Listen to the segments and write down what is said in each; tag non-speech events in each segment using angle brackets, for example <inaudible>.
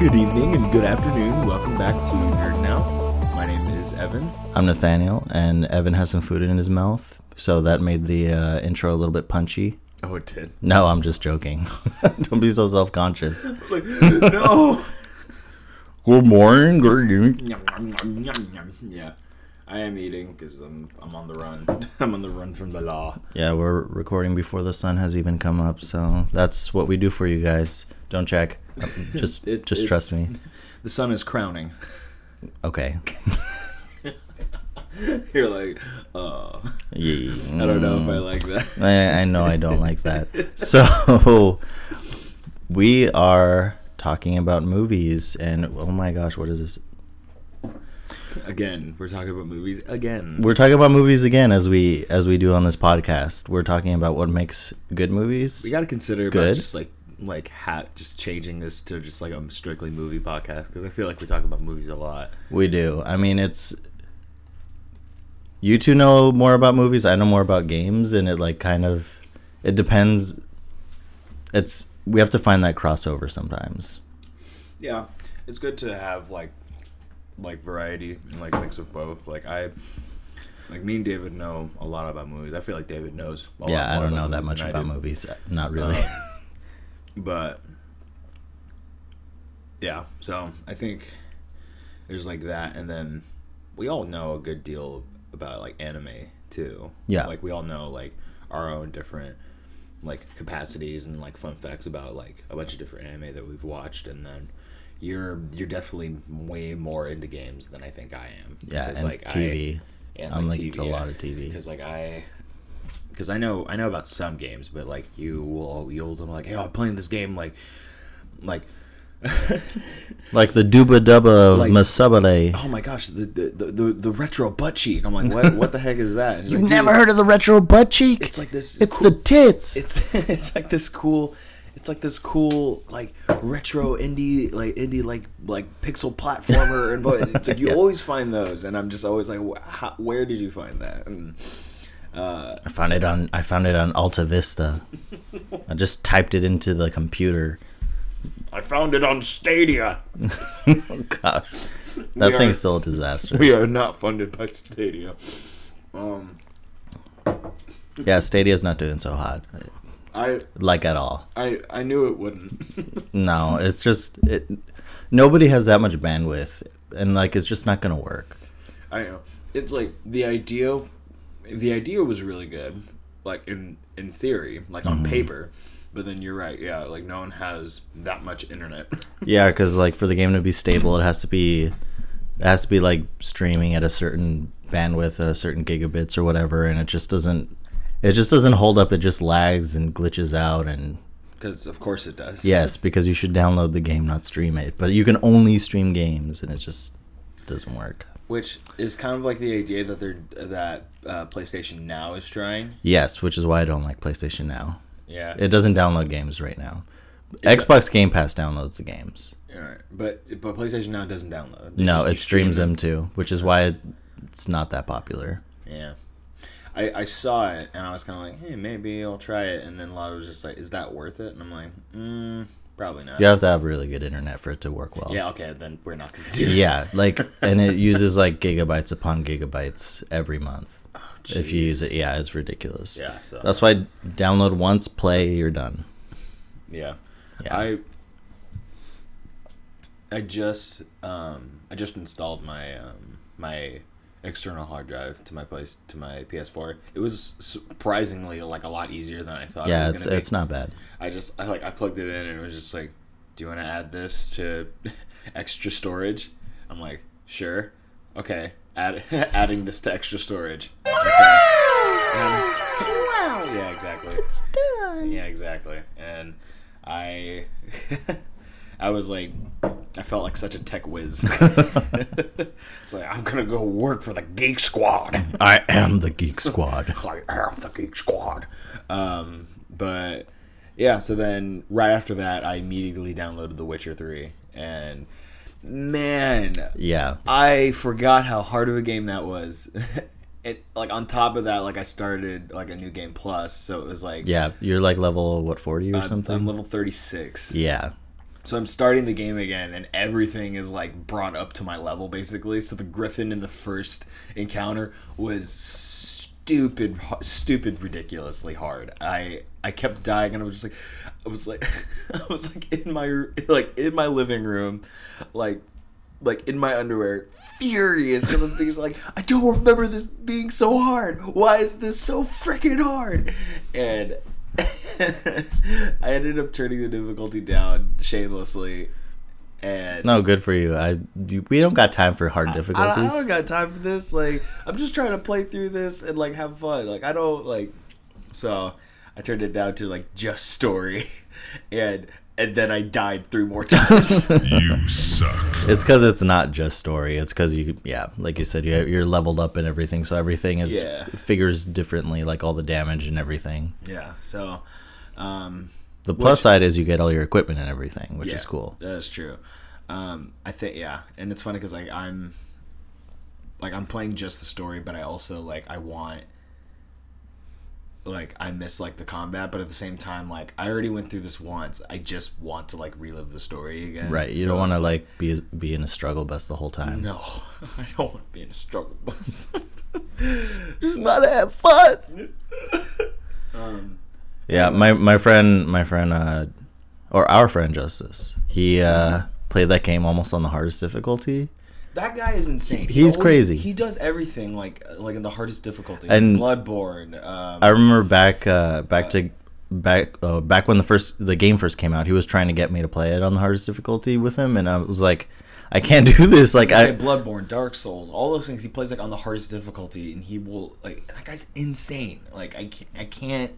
good evening, and good afternoon. Welcome back to Nerd Now. My name is Evan. I'm Nathaniel, and Evan has some food in his mouth, so that made the uh, intro a little bit punchy. Oh, it did. No, I'm just joking. <laughs> Don't be so self conscious. <laughs> Like, no. <laughs> Good morning, good evening. Yum, yum, yum, yum, yum. yeah, I am eating because I'm I'm on the run. I'm on the run from the law. Yeah, we're recording before the sun has even come up, so that's what we do for you guys. Don't check. Um, just, <laughs> It- just trust me. <laughs> The sun is crowning. Okay. <laughs> You're like, oh, Yeah. I don't know if I mm. like that. I, I know I don't like that. So we are talking about movies, and oh my gosh, what is this? Again, we're talking about movies again. We're talking about movies again, as we as we do on this podcast. We're talking about what makes good movies. We got to consider about Good. just like like hat just changing this to just like a strictly movie podcast because I feel like we talk about movies a lot. We do. I mean, it's you two know more about movies. I know more about games, and it like kind of it depends. It's we have to find that crossover sometimes. Yeah, it's good to have like like variety and like mix of both. Like I like me and David know a lot about movies. I feel like David knows. A lot yeah, I don't know that much about movies. Not really. Uh, <laughs> but yeah, so I think there's like that, and then we all know a good deal about like anime too. Yeah. like we all know like our own different like capacities and like fun facts about like a bunch of different anime that we've watched, and then. You're you're definitely way more into games than I think I am. yeah, and like, I- TV. and I'm like like TV, a lot of TV. because like I because I know I know about some games, but like you will you'll be like, hey, I'm playing this game like like <laughs> Like the Duba Duba Like- Masabale. oh my gosh the the, the the retro butt cheek. I'm like, what what the heck is that? <laughs> You've like, never heard of the retro butt cheek? It's like this. It's the tits. it's <laughs> it's like this cool. It's like this cool, like retro indie, like indie, like like pixel platformer, and but it's like you Yeah. always find those, and I'm just always like, how, where did you find that? And uh, I found it on I found it on Alta Vista. I just typed it into the computer. I found it on Stadia. <laughs> oh gosh. That We thing's are- still a disaster. We are not funded by Stadia. Um, Yeah, Stadia's not doing so hot. I Like at all. I I knew it wouldn't. <laughs> No, it's just it nobody has that much bandwidth and like it's just not gonna work. I know. It's like the idea. The idea was really good, like in in theory, like on mm-hmm. paper. But then you're right. Yeah, like no one has that much internet. <laughs> Yeah, because like for the game to be stable, it has to be it has to be like streaming at a certain bandwidth, at a certain gigabits or whatever, and it just doesn't it just doesn't hold up. It just lags and glitches out and Because of course it does. yes, because you should download the game, not stream it. But you can only stream games, and it just doesn't work. Which is kind of like the idea that they're that uh, PlayStation Now is trying. Yes, which is why I don't like PlayStation Now. Yeah. It doesn't download games right now. Xbox Game Pass downloads the games. Alright. But but PlayStation Now doesn't download. It's No, it streams them too, which is why it's not that popular. Yeah. I, I saw it and I was kind of like, hey, maybe I'll try it. And then a lot was just like, is that worth it? And I'm like, mm, probably not. You have to have really good internet for it to work well. Yeah, okay, then we're not going to do that. Yeah, like, <laughs> and it uses like gigabytes upon gigabytes every month. if you use it, yeah, it's ridiculous. Oh, Yeah, so. That's why download once, play, you're done. yeah. Yeah. I I just um I just installed my um my external hard drive to my place to my PS4. It was surprisingly like a lot easier than I thought. yeah, it was it's gonna be. it's not bad. I just I like I plugged it in and it was just like, do you want to add this to <laughs> extra storage? I'm like, sure, okay, add <laughs> adding this to extra storage. Okay. And- <laughs> yeah, exactly. It's done. Yeah, exactly. And I I was like I felt like such a tech whiz. <laughs> <laughs> it's like I'm gonna go work for the Geek Squad. I am the Geek <laughs> Squad. I am the Geek Squad. Um, but yeah, so then right after that, I immediately downloaded The Witcher Three, and man, Yeah, I forgot how hard of a game that was. it like on top of that, like I started like a new game plus, so it was like yeah. You're like level what forty or I'm, something. I'm level thirty six. yeah, So I'm starting the game again, and everything is like brought up to my level basically. So the Griffin in the first encounter was stupid, stupid, ridiculously hard. I I kept dying, and I was just like, I was like, <laughs> I was like in my like in my living room, like like in my underwear, furious because I'm thinking like, I don't remember this being so hard. Why is this so freaking hard? And <laughs> I ended up turning the difficulty down shamelessly. And No, good for you. I you- we don't got time for hard I, difficulties. I don't got time for this. Like, I'm just trying to play through this and like have fun. Like, I don't like. So, I turned it down to like just story, <laughs> and and then I died three more times. <laughs> You suck. It's because it's not just story. It's because you, yeah, like you said, you you're leveled up and everything, so everything is Yeah. figures differently, like all the damage and everything. yeah. So, um, The plus side is you get all your equipment and everything, which yeah, is cool. That's true. Um, I think yeah, and it's funny because like I'm, like I'm playing just the story, but I also like I want. Like I miss like the combat, but at the same time, like I already went through this once. I just want to like relive the story again. Right. You So don't want to it's like be be in a struggle bus the whole time. No, <laughs> I don't want to be in a struggle bus. <laughs> Just not have fun. <laughs> um, Yeah, my my friend, my friend, uh, or our friend Justice, he uh, played that game almost on the hardest difficulty. That guy is insane. He He's crazy. He does everything like like in the hardest difficulty. And- Bloodborne. Um, I remember back uh, back to back uh, back when the first the game first came out, he was trying to get me to play it on the hardest difficulty with him, and I was like, I can't <laughs> do this. Like I I, Bloodborne, Dark Souls, all those things. He plays like on the hardest difficulty, and he will like that guy's insane. Like I can't, I can't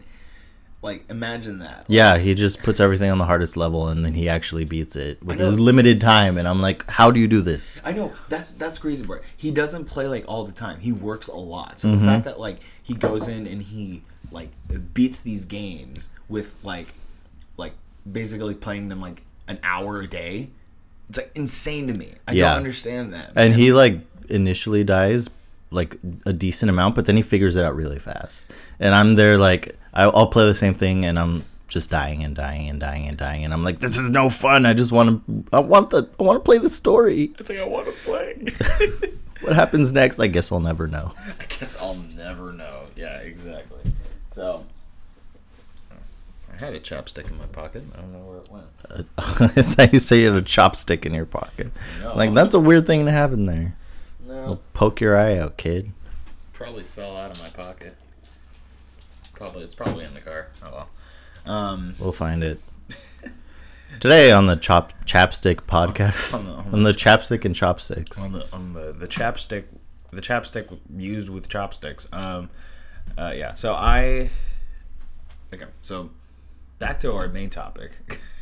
like imagine that. yeah, he just puts everything on the hardest level, and then he actually beats it with his limited time. And I'm like, how do you do this? I know that's that's crazy, bro. He doesn't play like all the time. He works a lot. So Mm-hmm. the fact that like he goes in and he like beats these games with like like basically playing them like an hour a day, it's like insane to me. I Yeah. don't understand that. And he like initially dies like a decent amount, but then he figures it out really fast. And I'm there like I- I'll play the same thing, and I'm just dying and dying and dying and dying, and I'm like, this is no fun. I just want to, I want the, I want to play the story. it's like I want to play. <laughs> What happens next? I guess I'll never know. <laughs> I guess I'll never know. Yeah, exactly. So I had a chopstick in my pocket. I don't know where it went. Uh, <laughs> I thought you say you had a chopstick in your pocket. No. Like that's a weird thing to have in there. No, Poke your eye out, kid. probably fell out of my pocket. Probably it's probably in the car. Oh well. Um, We'll find it. Today on the chop chapstick podcast, On the- on the- on the chapstick and chopsticks. on the on the the chapstick, the chapstick used with chopsticks. Um, uh, yeah. So I. Okay, so back to our main topic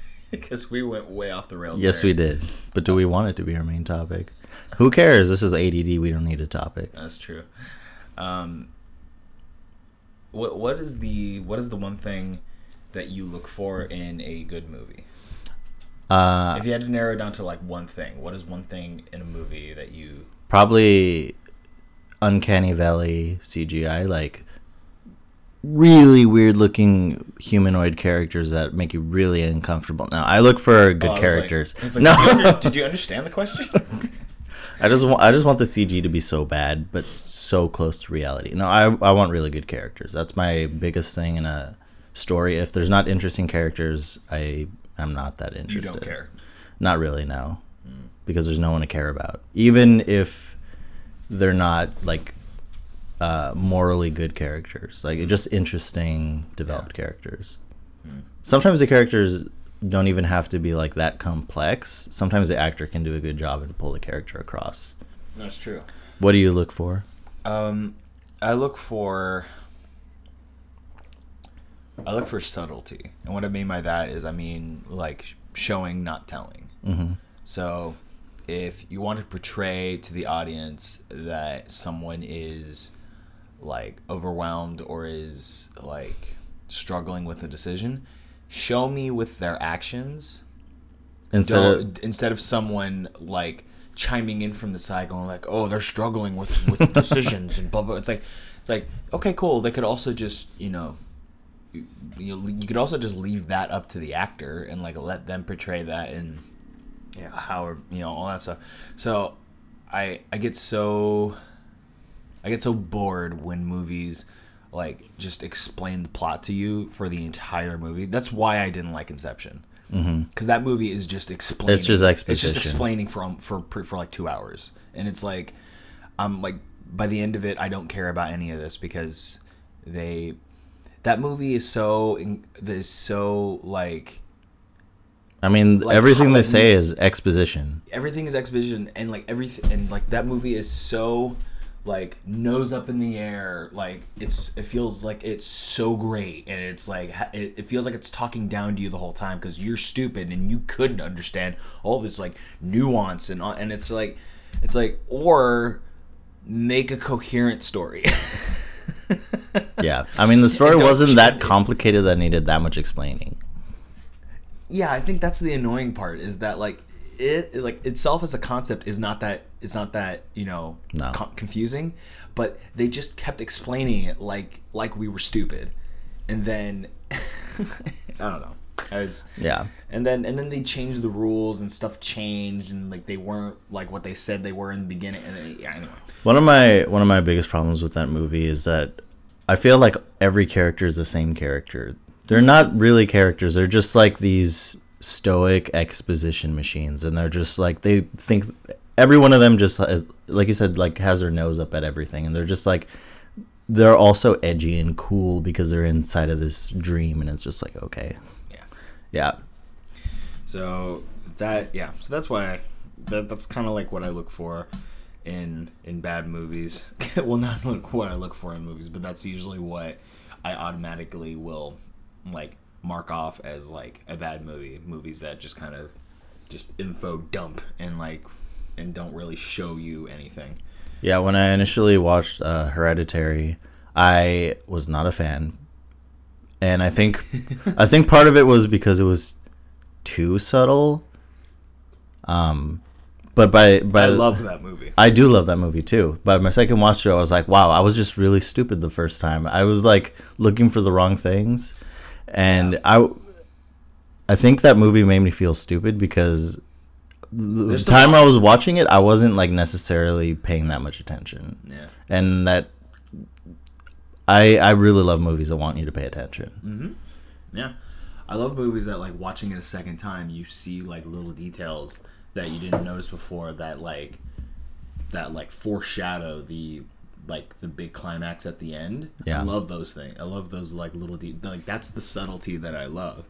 <laughs> because we went way off the rails. Yes, there. we did. But do we want it to be our main topic? Who cares? This is ADD. We don't need a topic. That's true. Um, what what is the what is the one thing that you look for in a good movie? Uh, If you had to narrow it down to like one thing, what is one thing in a movie that you? probably uncanny valley CGI, like really weird looking humanoid characters that make you really uncomfortable. Now, I look for good Oh, was like- characters. like, no, did, you <laughs> did you understand the question? <laughs> I just want I just want the CG to be so bad, but so close to reality. No, I I want really good characters. That's my biggest thing in a story. If there's not interesting characters, I am not that interested. you don't care. Not really, no, mm. because there's no one to care about. Even if they're not like uh, morally good characters, like mm. just interesting, developed characters. Mm. Sometimes the characters don't even have to be like that complex. Sometimes the actor can do a good job and pull the character across. That's true. What do you look for? Um, I look for. I look for subtlety, and what I mean by that is, I mean like showing, not telling. Mm-hmm. So, if you want to portray to the audience that someone is like overwhelmed or is like struggling with a decision, show me with their actions. Instead of, instead of someone like chiming in from the side going like oh they're struggling with with <laughs> decisions and blah blah. It's like it's like okay cool. They could also just you know you you could also just leave that up to the actor and like let them portray that and yeah, however you know all that stuff. So I I get so I get so bored when movies like just explain the plot to you for the entire movie. That's why I didn't like Inception. Mm-hmm. Because that movie is just explaining. It's just exposition. It's just explaining for um, for, for like two hours, and it's like, I'm like by the end of it, I don't care about any of this because they that movie is so in- is so like I mean, Like, everything how- they say is exposition. everything is exposition and like everything and like that movie is so like nose up in the air like it's it feels like it's so great and it's like it, it feels like it's talking down to you the whole time because you're stupid and you couldn't understand all this like nuance and all- and it's like it's like or make a coherent story. <laughs> Yeah, I mean, the <laughs> story wasn't that complicated that needed that much explaining. yeah i think that's the annoying part is that like it like itself as a concept is not that is not that you know No. co- confusing but they just kept explaining it like like we were stupid and then <laughs> i don't know as Yeah, and then and then they changed the rules and stuff changed and like they weren't like what they said they were in the beginning and then, yeah anyway one of my one of my biggest problems with that movie is that I feel like every character is the same character. They're not really characters. They're just like these stoic exposition machines, and they're just like they think every one of them just has, like you said, like has their nose up at everything, and they're just like they're also edgy and cool because they're inside of this dream, and it's just like okay, yeah. Yeah, So that yeah, so that's why I, that that's kind of like what I look for in in bad movies. <laughs> well, not like what I look for in movies, but that's usually what I automatically will like mark off as like a bad movie. Movies that just kind of just info dump and like and don't really show you anything. yeah. When I initially watched uh, Hereditary, I was not a fan, and I think I think part of it was because it was too subtle. Um, but by by I love that movie. I do love that movie too. But my second watch through, I was like, wow, I was just really stupid the first time. I was like looking for the wrong things, and I, I think that movie made me feel stupid because the There's time I was watching it, I wasn't like necessarily paying that much attention, Yeah. and that. I, I really love movies that want you to pay attention. Mm-hmm. Yeah. I love movies that like watching it a second time you see like little details that you didn't notice before that like that like foreshadow the like the big climax at the end. Yeah. I love those things. I love those like little de- like that's the subtlety that I love.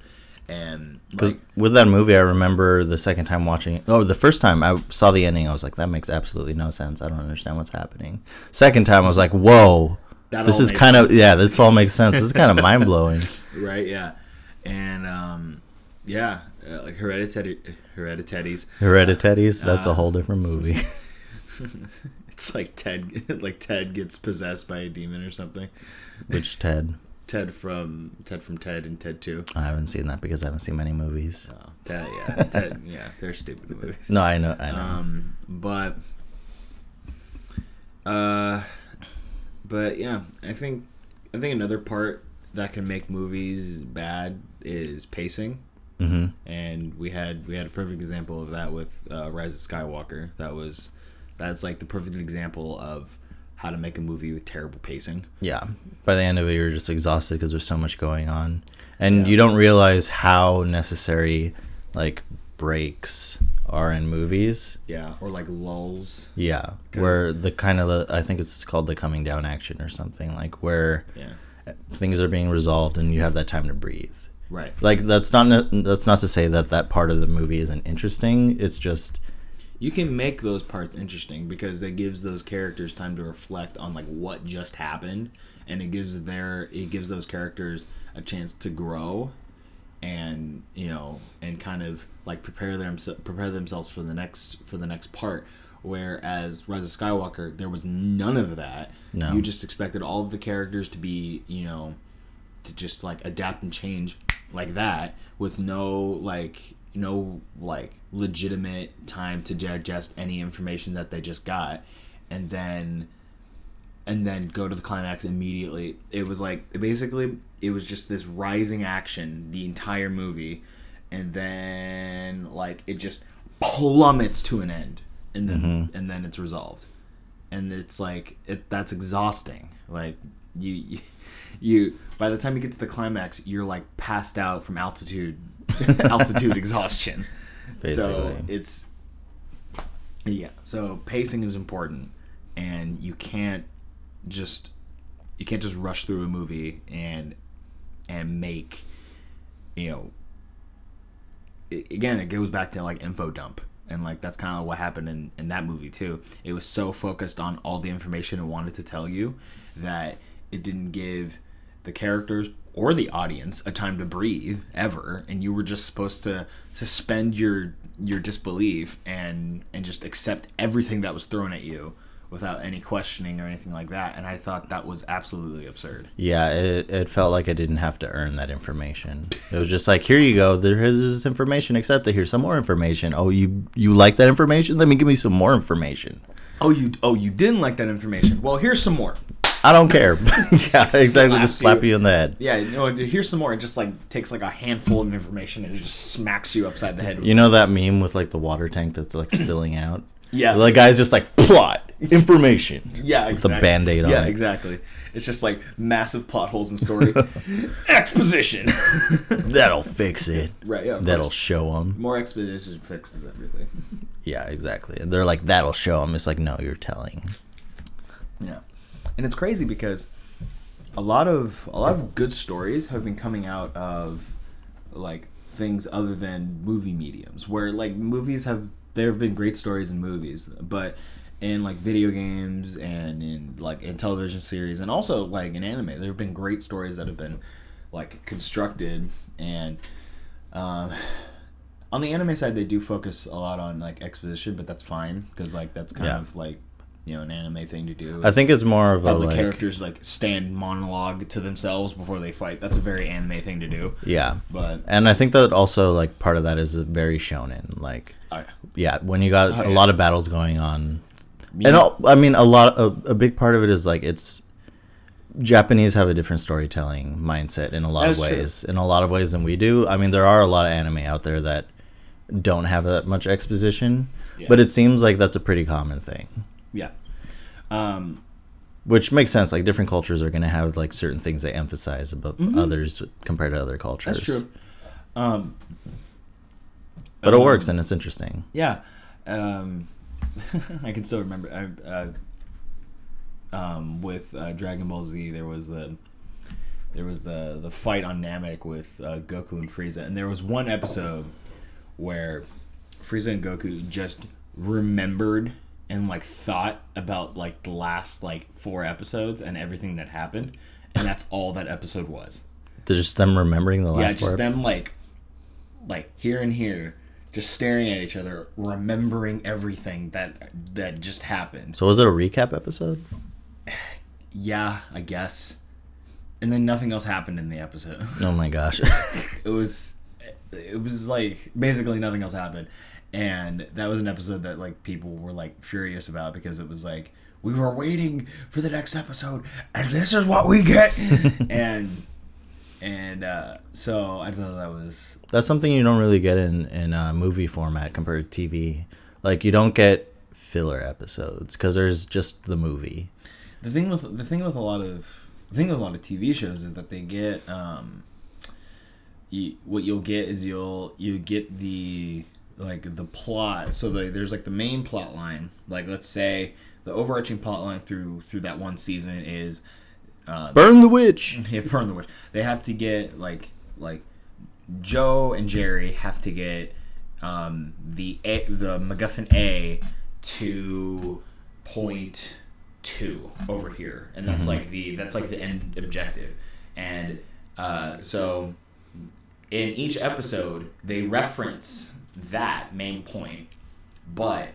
And Because like, with that movie, I remember the second time watching it. Oh, the first time I saw the ending, I was like, that makes absolutely no sense. I don't understand what's happening. Second time, I was like, whoa, this is kind of, yeah, this all makes sense. This is kind of mind blowing. <laughs> right, yeah. And um yeah, uh, like hereditary hereditaries. Hereditaries, that's Uh, a whole different movie. <laughs> <laughs> It's like Ted <laughs> like Ted gets possessed by a demon or something. Which Ted? Ted from Ted from Ted and Ted Two. I haven't seen that because I haven't seen many movies. Oh, Ted, yeah, Ted, <laughs> yeah, they're stupid movies. No, I know, I know. Um, but, uh, but yeah, I think I think another part that can make movies bad is pacing, hmm and we had we had a perfect example of that with uh, Rise of Skywalker. That was that's like the perfect example of how to make a movie with terrible pacing. Yeah. By the end of it, you're just exhausted because there's so much going on, and Yeah. you don't realize how necessary like breaks are in movies. Yeah, or like lulls. Yeah, where the kind of the I think it's called the coming down action or something like where Yeah, things are being resolved and you have that time to breathe. right. Like that's not that's not to say that that part of the movie isn't interesting. It's just you can make those parts interesting because it gives those characters time to reflect on like what just happened and it gives their it gives those characters a chance to grow and you know and kind of like prepare them prepare themselves for the next for the next part whereas Rise of Skywalker there was none of that No. you just expected all of the characters to be you know to just like adapt and change like that with no like no like legitimate time to digest any information that they just got. And then and then go to the climax immediately. It was like basically it was just this rising action the entire movie, and then like it just plummets to an end, and then mm-hmm. and then it's resolved, and it's like it that's exhausting. Like you, you <laughs> you by the time you get to the climax, you're like passed out from altitude <laughs> altitude exhaustion. So it's yeah. So pacing is important, and you can't just you can't just rush through a movie and and make you know. i again, it goes back to like info dump, and like that's kind of what happened in in that movie too. It was so focused on all the information it wanted to tell you that it didn't give the characters or the audience a time to breathe ever and you were just supposed to suspend your your disbelief and and just accept everything that was thrown at you without any questioning or anything like that and i thought that was absolutely absurd Yeah, it, it felt like I didn't have to earn that information. It was just like, here you go. There is this information. Accept it. Here's some more information. Oh, you you like that information? Let me give me some more information. oh you oh you didn't like that information well here's some more I don't care. <laughs> <laughs> yeah, exactly. Just slap you. you in the head. yeah you know here's some more it just like takes like a handful of information and it just smacks you upside the head You know that meme with like the water tank that's like spilling out? <clears throat> yeah The guy's just like plot information. Yeah, With exactly. the Band-Aid on Yeah, it. exactly. It's just like massive plot holes in story. <laughs> Exposition. That'll fix it. right. Yeah. That'll course. show them. more exposition fixes everything. Yeah, exactly. And they're like, that'll show them. It's like, no, you're telling. Yeah, and it's crazy because a lot of a lot of good stories have been coming out of like things other than movie mediums, where like movies have there have been great stories in movies, but in like video games and in like in television series and also like in anime, there have been great stories that have been like constructed and um, on the anime side they do focus a lot on like exposition, but that's fine because like that's kind Yeah. of like you know an anime thing to do. I think it's more of a the like, characters like stand monologue to themselves before they fight. That's a very anime thing to do. yeah. But And I think that also like part of that is very shonen. Like, yeah, when you got Oh, a yeah. lot of battles going on, Me- and all, I mean a lot. A, a big part of it is like it's Japanese have a different storytelling mindset in a lot of is true. ways. In a lot of ways than we do. I mean, there are a lot of anime out there that don't have that much exposition, Yeah. but it seems like that's a pretty common thing. Yeah. Um, Which makes sense. Like different cultures are going to have like certain things they emphasize above others compared to other cultures. Mm-hmm. that's true. Um, But it um, works and it's interesting. Yeah. Um, <laughs> I can still remember. I, uh, um, with uh, Dragon Ball Z, there was the there was the the fight on Namek with uh, Goku and Frieza, and there was one episode where Frieza and Goku just remembered and like thought about like the last like four episodes and everything that happened, and that's all that episode was. Just them remembering the last. yeah, just part. them like like here and here just staring at each other remembering everything that that just happened So was it a recap episode? yeah i guess and then nothing else happened in the episode Oh my gosh. <laughs> it was it was like basically nothing else happened and that was an episode that like people were like furious about because it was like we were waiting for the next episode and this is what we get <laughs> and and uh so i thought that was That's something you don't really get in in uh, movie format compared to TV. Like you don't get filler episodes because there's just the movie. the thing with the thing with a lot of the thing with a lot of TV shows is that they get um, you, what you'll get is you'll you get the like the plot. So the, there's like the main plot line. Like let's say the overarching plot line through through that one season is uh, Burn the witch. <laughs> yeah, burn the witch. They have to get like like Joe and Jerry have to get um, the a, the MacGuffin A to point two over here, and that's like the that's like the end objective. And uh, so in each episode, they reference that main point, but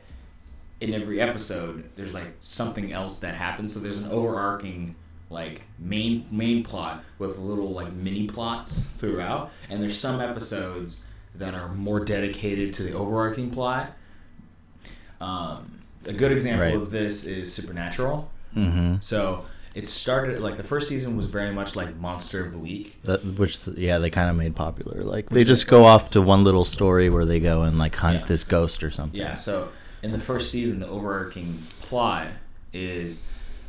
in every episode, there's like something else that happens. So there's an overarching like main main plot with little like mini plots throughout, and there's some episodes that are more dedicated to the overarching plot. Um, a good example Right. of this is Supernatural. Mm-hmm. So it started like the first season was very much like monster of the week. That, which yeah, they kind of made popular. Like they just go off to one little story where they go and like hunt Yeah. this ghost or something. Yeah. So in the first season, the overarching plot is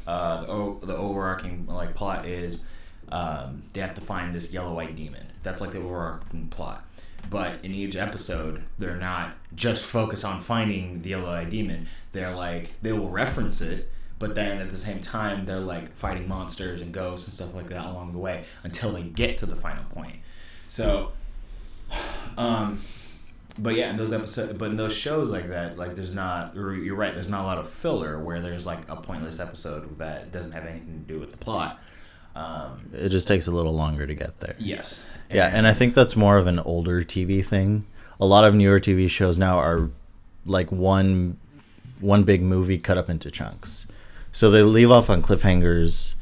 uh, the, o- the overarching like plot is um, they have to find this yellow-eyed demon. That's like the overarching plot. But in each episode, they're not just focused on finding the yellow-eyed demon. They're like they will reference it, but then at the same time, they're like fighting monsters and ghosts and stuff like that along the way until they get to the final point. So, <sighs> um, but yeah, in those episodes, but in those shows like that, like there's not. You're right. There's not a lot of filler where there's like a pointless episode that doesn't have anything to do with the plot. Um, It just takes a little longer to get there. yes. Yeah, and I think that's more of an older TV thing. A lot of newer TV shows now are like one one big movie cut up into chunks. So they leave off on cliffhangers,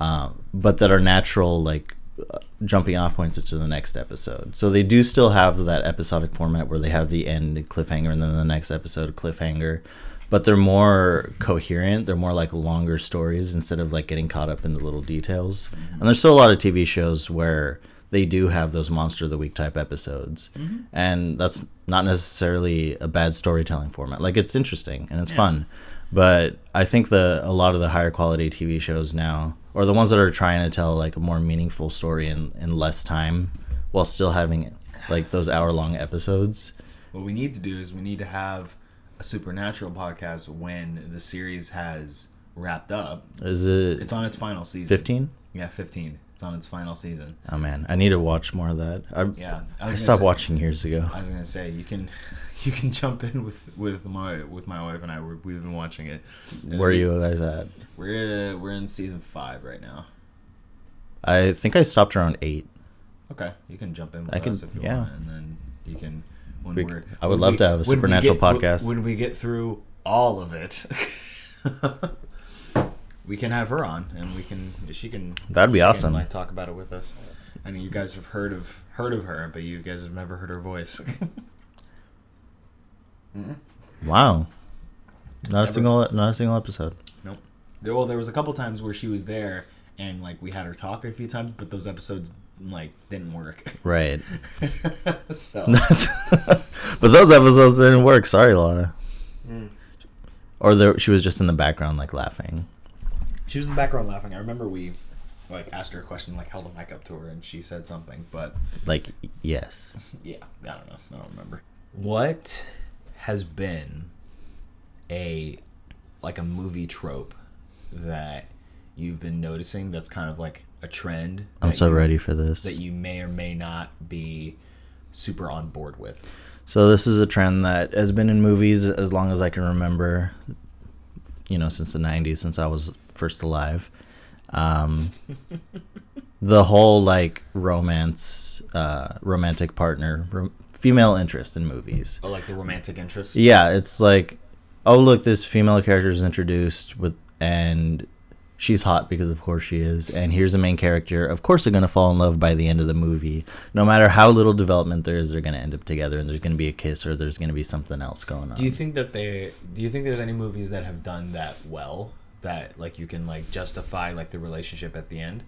um, but that are natural, like uh, jumping off points into the next episode. So they do still have that episodic format where they have the end cliffhanger and then the next episode cliffhanger, but they're more coherent. They're more like longer stories instead of like getting caught up in the little details. And there's still a lot of TV shows where they do have those monster of the week type episodes, and that's not necessarily a bad storytelling format. Like it's interesting and it's fun, but I think the a lot of the higher quality TV shows now, or the ones that are trying to tell like a more meaningful story in in less time, while still having like those hour long episodes. What we need to do is we need to have a supernatural podcast when the series has wrapped up. Is it It's on its final season. fifteen? Yeah, fifteen. It's on its final season. Oh man, I need to watch more of that. I, Yeah, I, gonna stopped say- watching years ago. I was gonna say you can, <laughs> you can jump in with with my with my wife and I. We're, we've been watching it. And Where are you guys at? We're uh, we're in season five right now. I think I stopped around eight. Okay, you can jump in with I us can- if you yeah. want, and then you can. When We- we're, I would love we- to have a supernatural get- podcast. When we get through all of it, <laughs> we can have her on, and we can she can. That'd be she can, awesome. like talk about it with us. I mean, you guys have heard of heard of her, but you guys have never heard her voice. <laughs> Wow, not a single, not a single episode. Nope. There, well, there was a couple times where she was there, and like we had her talk a few times, but those episodes like didn't work. <laughs> Right. so <laughs> but those episodes didn't work. Sorry, Laura. Mm. Or there, she was just in the background, like laughing. She was in the background laughing. I remember we like asked her a question, like held a mic up to her, and she said something, but Like, yes. <laughs> yeah, I don't know. I don't remember. What has been a like a movie trope that you've been noticing that's kind of like a trend? I'm so you- ready for this. That you may or may not be super on board with. So this is a trend that has been in movies as long as I can remember. You know, since the '90s, since I was first alive. Um, the whole like romance, uh, romantic partner, rom- female interest in movies. Oh, like the romantic interest. Yeah, it's like, oh look, this female character is introduced with, and she's hot because of course she is, and here's the main character. Of course they're gonna fall in love by the end of the movie. No matter how little development there is, they're gonna end up together, and there's gonna be a kiss or there's gonna be something else going on. Do you think that they? Do you think there's any movies that have done that well? That like you can like justify like the relationship at the end.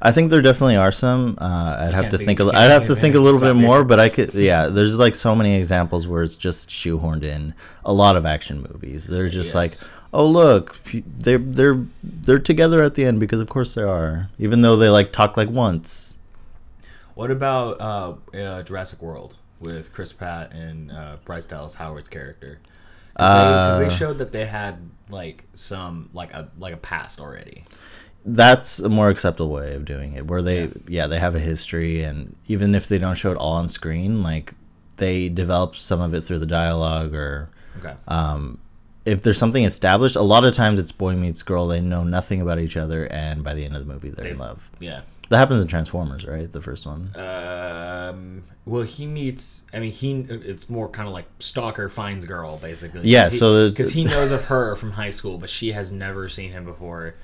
I think there definitely are some. Uh, I'd have to think- think. a, I'd have to think a little bit more, but I could. Yeah, there's like so many examples where it's just shoehorned in. A lot of action movies. They're just like, oh look, they're they're they're together at the end because of course they are, even though they like talk like once. What about uh, uh, Jurassic World with Chris Pratt and uh, Bryce Dallas Howard's character? Because they, Uh, showed that they had like some like a like a past already. That's a more acceptable way of doing it, where they Yeah. yeah they have a history, and even if they don't show it all on screen, like they develop some of it through the dialogue or Okay. um, if there's something established, a lot of times it's boy meets girl. They know nothing about each other, and by the end of the movie, they're in love. yeah. That happens in Transformers, right? The first one. Um. Well, he meets. I mean, he. It's more kind of like stalker finds girl, basically. Yeah, so because he knows of her from high school, but she has never seen him before,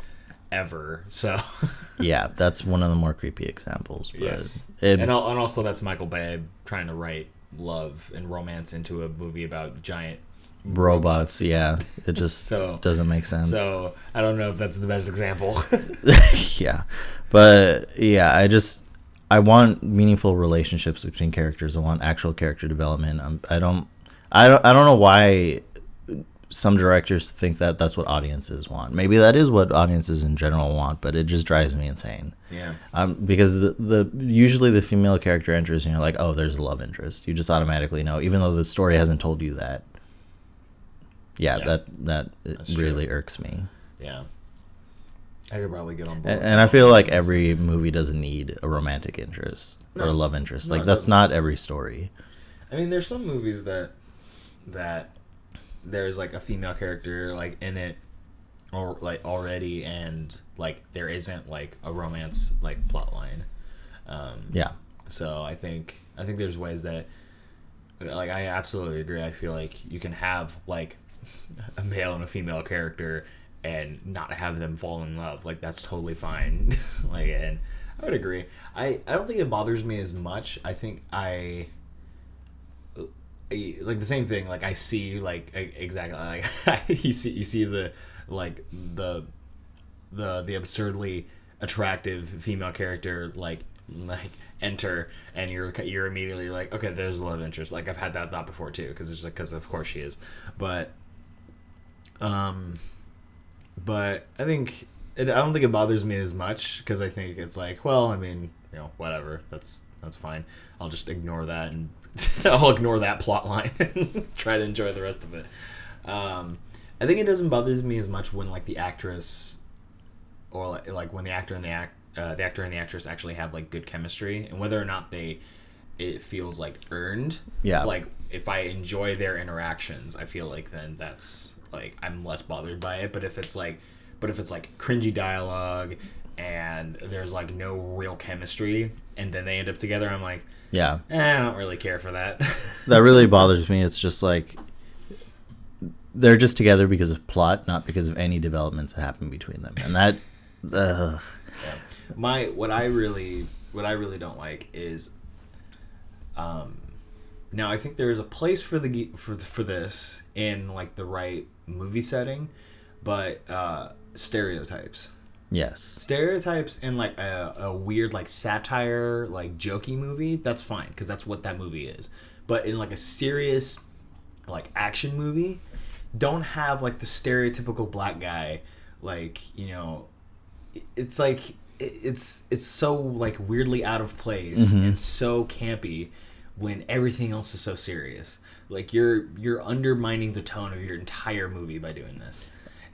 ever. So. <laughs> yeah, that's one of the more creepy examples. But Yes. it, and, and also that's Michael Bay trying to write love and romance into a movie about giant robots. Yeah, <laughs> it just So- doesn't make sense. So I don't know if that's the best example. <laughs> <laughs> yeah, but yeah, I just I want meaningful relationships between characters. I want actual character development. Um, I don't, I don't, I don't know why some directors think that that's what audiences want. Maybe that is what audiences in general want, but it just drives me insane. yeah. Um, because the, the usually the female character enters and you're like, oh, there's a love interest. You just automatically know, even though the story hasn't told you that. Yeah, Yeah. that that it That's true. really irks me. Yeah. I could probably get on board. And, and I feel like every movie doesn't need a romantic interest or a love interest. No, Like that's doesn't. not every story. I mean, there's some movies that that there's like a female character like in it or like already, and like there isn't like a romance like plot line. Um, Yeah. So I think I think there's ways that like I absolutely agree. I feel like you can have like a male and a female character and not have them fall in love. Like that's totally fine. <laughs> like and I would agree. I I don't think it bothers me as much. I think I like the same thing like i see like exactly like <laughs> you see you see the like the the the absurdly attractive female character like like enter and you're you're immediately like okay there's a love interest like i've had that thought before too because it's like because of course she is but um but i think it, i don't think it bothers me as much because i think it's like well i mean you know whatever that's that's fine. I'll just ignore that and <laughs> i'll ignore that plot line <laughs> and try to enjoy the rest of it. Um i think it doesn't bother me as much when like the actress or like, like when the actor and the act uh, the actor and the actress actually have like good chemistry and whether or not they it feels like earned Yeah. like if i enjoy their interactions i feel like then that's like i'm less bothered by it but if it's like but if it's like cringy dialogue and there's like no real chemistry and then they end up together i'm like Yeah. eh, i don't really care for that <laughs> That really bothers me. It's just like they're just together because of plot, not because of any developments that happen between them. And that <laughs> uh, my what I really what I really don't like is um now I think there is a place for the for for this in like the right movie setting but uh stereotypes. Yes. stereotypes in like a, a weird like satire like jokey movie that's fine because that's what that movie is. But in like a serious like action movie don't have like the stereotypical black guy like you know it's like it's it's so like weirdly out of place and so campy when everything else is so serious. Like you're you're undermining the tone of your entire movie by doing this.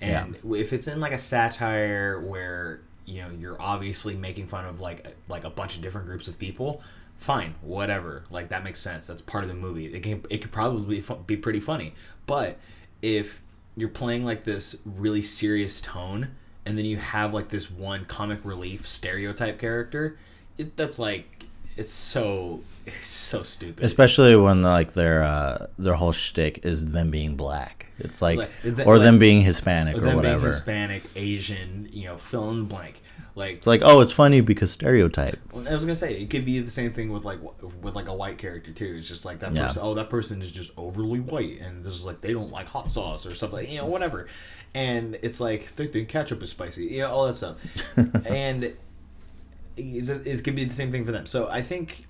And if it's in like a satire where you know you're obviously making fun of like like a bunch of different groups of people fine whatever. Like that makes sense. That's part of the movie. It can it could probably be, be pretty funny. But if you're playing like this really serious tone and then you have like this one comic relief stereotype character it, that's like it's so it's so stupid Especially when like their uh, their whole shtick is them being black. It's like, Like, or like- them being Hispanic or, them being whatever. hispanic asian you know fill in the blank like It's like, oh, it's funny because stereotype. I was gonna say it could be the same thing with like with like a white character too. It's just like that Yeah. person. Oh, that person is just overly white, and this is like they don't like hot sauce or stuff like you know whatever. And it's like they think ketchup is spicy, you know all that stuff. <laughs> and it's, it's could be the same thing for them. So I think,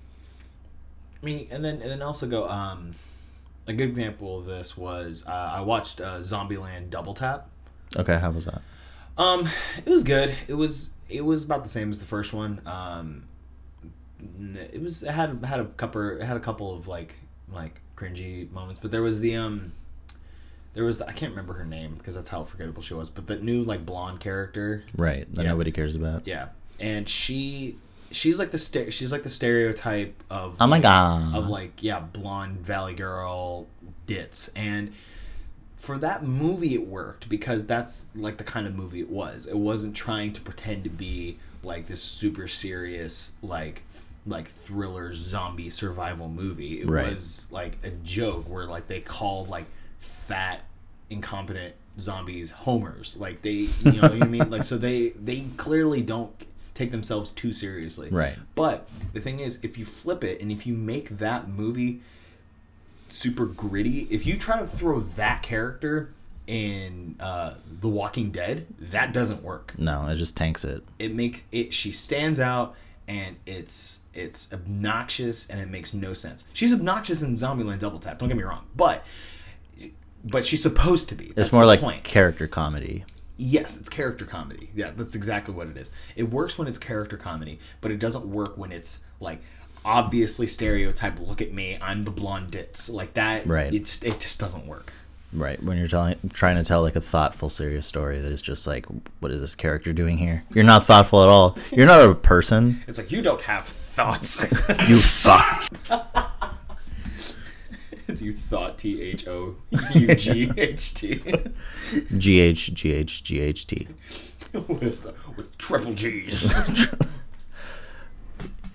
I mean, and then and then also go. Um, a good example of this was uh, I watched uh, Zombieland Double Tap. Okay, how was that? Um, it was good. It was it was about the same as the first one. Um, it was it had had a couple it had a couple of like like cringy moments, but there was the um there was the, I can't remember her name because that's how forgettable she was, but the new like blonde character, Right, that Yeah. nobody cares about. yeah, and she she's like the she's like the stereotype of Oh my like, God. of like yeah blonde valley girl ditz and for that movie it worked because that's like the kind of movie it was. It wasn't trying to pretend to be like this super serious like like thriller zombie survival movie. It Right. was like a joke where like they called like fat incompetent zombies homers. Like they you know what i mean? <laughs> Like so they they clearly don't take themselves too seriously Right. but the thing is if you flip it and if you make that movie super gritty. If you try to throw that character in uh, The Walking Dead, that doesn't work. No, it just tanks it. It makes it. She stands out, and it's it's obnoxious, and it makes no sense. She's obnoxious in Zombieland Double Tap. Don't get me wrong, but but she's supposed to be. It's more like point. character comedy. Yes, it's character comedy. Yeah, that's exactly what it is. It works when it's character comedy, but it doesn't work when it's like obviously stereotyped. Look at me, I'm the blonde ditz. Like that. Right. It just it just doesn't work. Right. When you're telling trying to tell like a thoughtful, serious story that is just like, what is this character doing here? You're not thoughtful at all. You're not a person. It's like you don't have thoughts. <laughs> You thought. <laughs> it's you thought T H O U G H T G H G H G H T. with with triple G's. <laughs>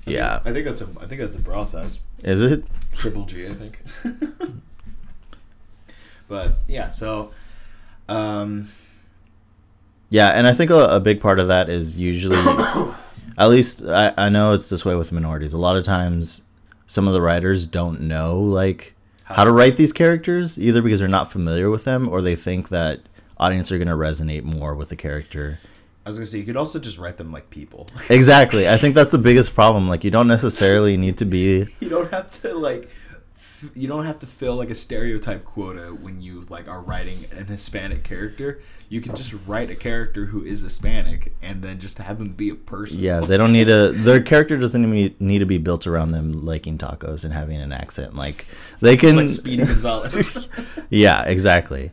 Yeah. I think that's a I think that's a bra size. Is it? Triple G, I think. <laughs> but yeah, so um Yeah, and I think a, a big part of that is usually, <coughs> at least I, I know it's this way with minorities. A lot of times, some of the writers don't know like how to write these characters, either because they're not familiar with them or they think that audience are going to resonate more with the character. I was gonna say you could also just write them like people. Exactly. I think <laughs> that's the biggest problem. Like, you don't necessarily need to be. you don't have to like f- you don't have to fill like a stereotype quota when you like are writing an Hispanic character. You can just write a character who is Hispanic and then just have them be a person. Yeah, they don't need a Their character doesn't need need to be built around them liking tacos and having an accent. Like, they can. like Speedy Gonzalez. <laughs> <laughs> Yeah, exactly.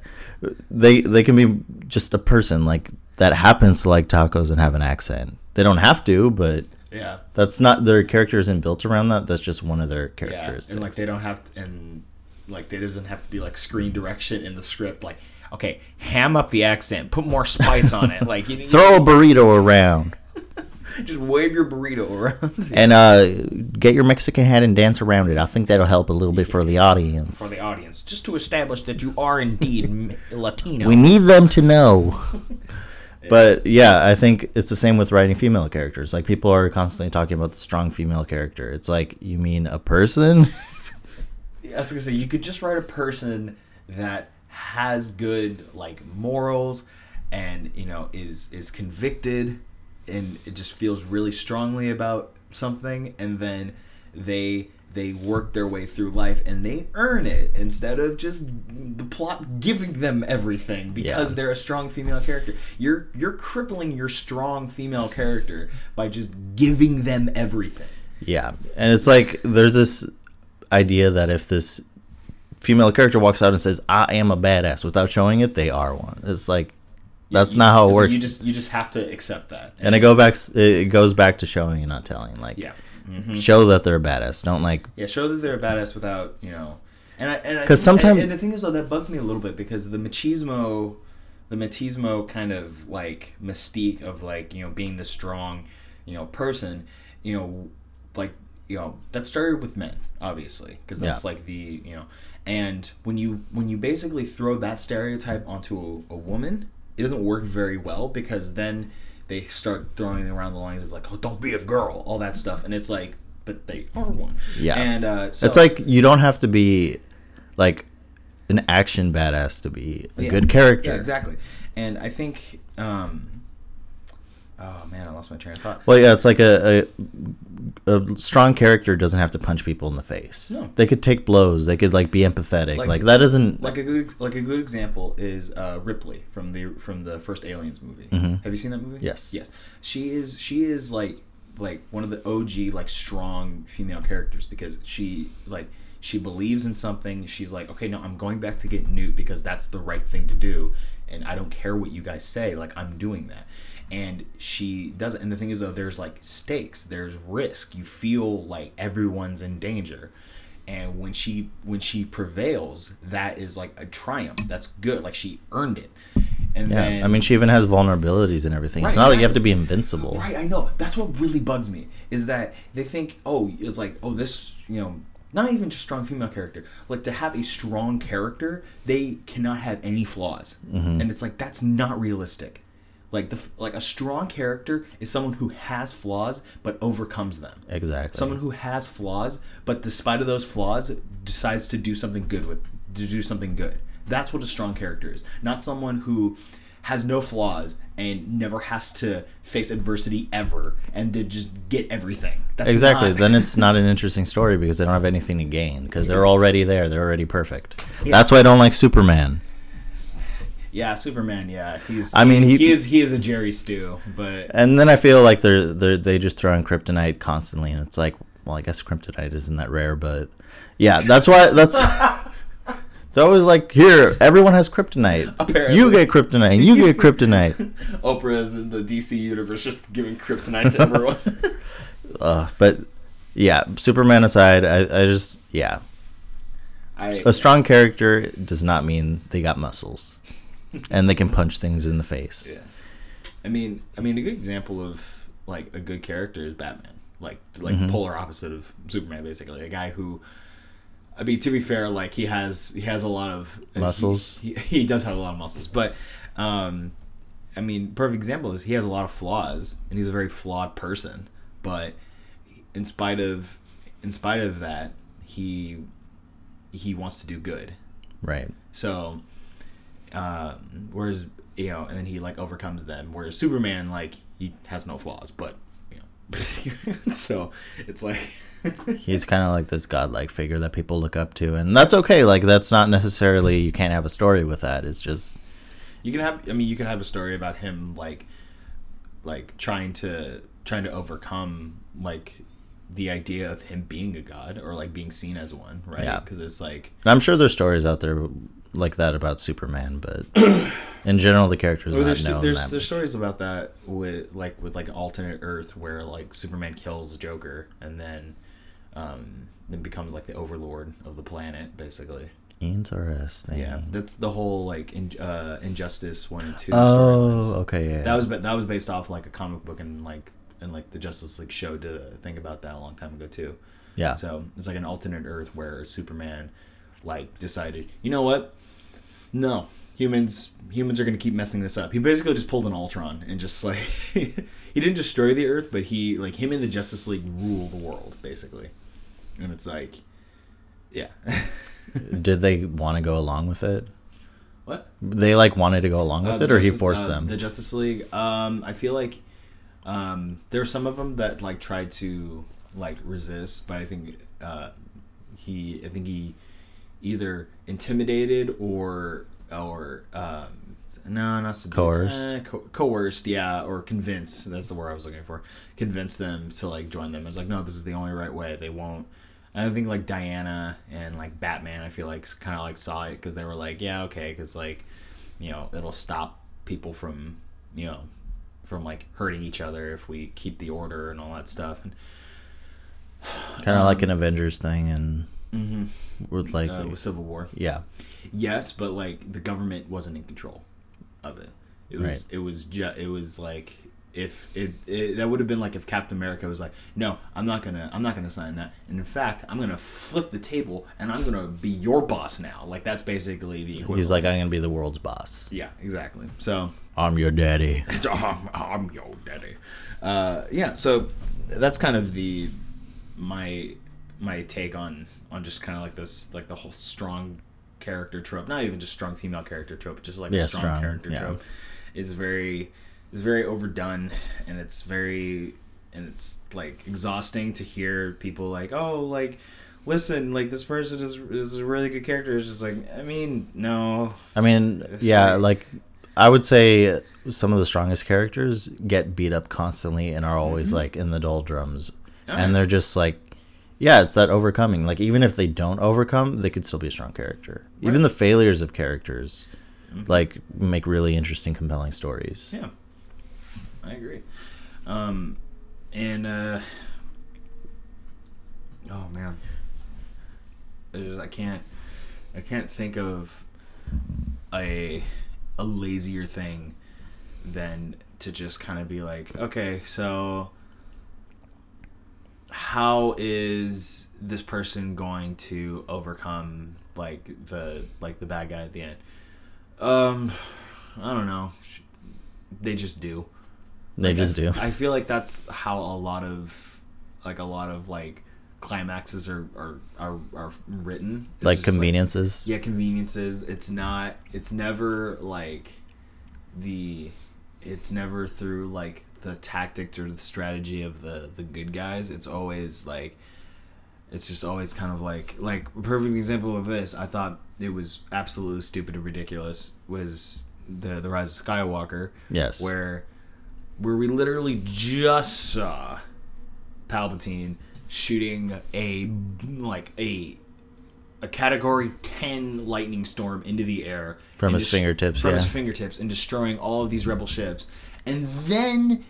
They they can be just a person like that happens to like tacos and have an accent. They don't have to, but yeah. that's not their character isn't built around that. That's just one of their Yeah. And like they don't have to and like there doesn't have to be like screen direction in the script like okay, ham up the accent, put more spice on it. Like you, <laughs> Throw a burrito around <laughs> just wave your burrito around <laughs> and uh, get your Mexican hat and dance around it. I think that'll help a little bit for the audience. for the audience just to establish that you are indeed Latino. We need them to know. But yeah, I think it's the same with writing female characters. Like people are constantly talking about the strong female character. It's like you mean a person? <laughs> I was gonna say you could just write a person that has good like morals and you know is is convicted and it just feels really strongly about something and then they they work their way through life and they earn it instead of just the plot giving them everything because Yeah. they're a strong female character. You're you're crippling your strong female character by just giving them everything. Yeah, and it's like there's this idea that if this female character walks out and says "I am a badass" without showing it, they are one. It's like that's You- not how it so works. You just you just have to accept that. and it go back. It goes back to showing and not telling. Like, Yeah. Mm-hmm. show that they're a badass. Don't like. Yeah, show that they're a badass without, you know. And I and I 'Cause think- sometime- and, and the thing is though that bugs me a little bit because the machismo the machismo kind of like mystique of like, you know, being the strong, you know, person, you know, like, you know, that started with men, obviously, because that's Yeah. like the, you know, and when you when you basically throw that stereotype onto a, a woman, it doesn't work very well because then they start throwing around the lines of like, oh, don't be a girl, all that stuff, and it's like, but they are one. Yeah. and uh, so it's like you don't have to be like an action badass to be a Yeah. good character. Yeah, exactly. And I think, um, oh man, I lost my train of thought. Well, yeah, it's like a, a a strong character doesn't have to punch people in the face. No. They could take blows. They could like be empathetic. Like- Like, that isn't Like a good, like a good example is uh, Ripley from the from the first Aliens movie. Mhm. Have you seen that movie? Yes. Yes. She is she is like like one of the OG like strong female characters because she like she believes in something. She's like, okay, no, I'm going back to get Newt because that's the right thing to do, and I don't care what you guys say. Like I'm doing that. And she does it. And the thing is, though, there's like stakes, there's risk. You feel like everyone's in danger and when she when she prevails that is like a triumph that's good like she earned it and Yeah, then I mean, she even has vulnerabilities and everything. it's not like right. you have to be invincible. right i know that's what really bugs me is that they think oh it's like oh this you know not even just strong female character like to have a strong character they cannot have any flaws Mm-hmm. and it's like that's not realistic Like the like a strong character is someone who has flaws but overcomes them. Exactly. Someone who has flaws, but despite of those flaws, decides to do something good with to do something good. That's what a strong character is. Not someone who has no flaws and never has to face adversity ever and to just get everything. That's exactly. not- then <laughs> it's not an interesting story because they don't have anything to gain because they're already there. They're already perfect. That's why I don't like Superman. Yeah, Superman. Yeah, he's. I mean, he, he- is he is a Gary Stu, but And then I feel like they're they're they just throw in kryptonite constantly, and it's like, well, I guess kryptonite isn't that rare, but yeah, that's why that's. <laughs> They're always like, here, everyone has kryptonite. Apparently. You get kryptonite. You get kryptonite. <laughs> Oprah is in the DC universe just giving kryptonite to everyone. <laughs> uh, but yeah, Superman aside, I, I just yeah, I, a strong character does not mean they got muscles, <laughs> and they can punch things in the face. Yeah. I mean, I mean, a good example of like a good character is Batman. Like, like Mm-hmm. polar opposite of Superman, basically. A guy who, I mean, to be fair, like he has he has a lot of he- Muscles? He, he, does have a lot of muscles, but, um, I mean, perfect example is he has a lot of flaws, and he's a very flawed person. But in spite of, in spite of that, he he wants to do good. Right. So, um, whereas you know, and then he like overcomes them. Whereas Superman, like he has no flaws, but you know, <laughs> so it's like <laughs> He's kind of like this godlike figure that people look up to, and that's okay. Like that's not necessarily you can't have a story with that. It's just you can have. I mean, you can have a story about him like, like trying to trying to overcome like the idea of him being a god or like being seen as one, right? Yeah. Because it's like I'm sure there's stories out there like that about Superman, but <clears throat> in general, the character is not there's known. there's there's stories about that with like with like alternate Earth where like Superman kills Joker and then um then becomes like the overlord of the planet basically. Interesting. Yeah, that's the whole like in, uh, Injustice one and two. Oh, okay. Yeah. That was that was based off like a comic book and like and like the Justice League show did a thing about that a long time ago too. yeah. So it's like an alternate Earth where Superman like decided, you know what? No, humans humans are gonna keep messing this up. He basically just pulled an Ultron and just like <laughs> he didn't destroy the Earth, but he like him and the Justice League rule the world basically. And it's like, yeah, <laughs> Did they want to go along with it? what? They like wanted to go along Uh, with the it, or he forced uh, them. The Justice League. Um, I feel like um, there are some of them that like tried to like resist, but I think uh, he, I think he either intimidated or or um, no, not Coerced? eh, co- coerced, yeah, or convinced. That's the word I was looking for. Convince them to like join them. It's like no, this is the only right way. They won't. I think like Diana and like Batman, I feel like kind of like saw it because they were like, yeah, okay, because like you know it'll stop people from you know from like hurting each other if we keep the order and all that stuff and <sighs> kind of like an Avengers thing, and Mhm. with like uh, with civil war yeah, yes but like the government wasn't in control of it it was Right. it was just it was like if it, it that would have been like if captain america was like no i'm not gonna i'm not gonna sign that and in fact i'm gonna flip the table and i'm gonna be your boss now like that's basically the equivalent. he's like, I'm gonna be the world's boss. yeah exactly so I'm your daddy. <laughs> I'm, I'm your daddy. Uh, yeah, so that's kind of the my my take on on just kind of like this like the whole strong character trope. Not even just strong female character trope, just like Yeah, a strong, strong, character yeah. trope is very is very overdone and it's very and it's like exhausting to hear people like oh like listen like this person is is a really good character it's just like i mean no I mean, It's yeah, like- like I would say some of the strongest characters get beat up constantly and are always Mm-hmm. like in the doldrums, Alright. and they're just like, yeah, it's that overcoming. Like even if they don't overcome, they could still be a strong character. Even the failures of characters, like make really interesting, compelling stories. Yeah, I agree. Um, and uh, oh man, I just I can't I can't think of a a lazier thing than to just kind of be like, okay, so how is this person going to overcome like the like the bad guy at the end? Um, I don't know. they just do. They just do. I feel like that's how a lot of like a lot of like climaxes are are are, are written. It's Like conveniences. yeah, conveniences. It's not. It's never like the. It's never through like the tactics or the strategy of the the good guys. It's always like. It's just always kind of like like a perfect example of this. I thought it was absolutely stupid and ridiculous. Was the the rise of Skywalker Yes. where where we literally just saw Palpatine shooting a like a a category 10 lightning storm into the air From his fingertips, from his fingertips and destroying all of these rebel ships and then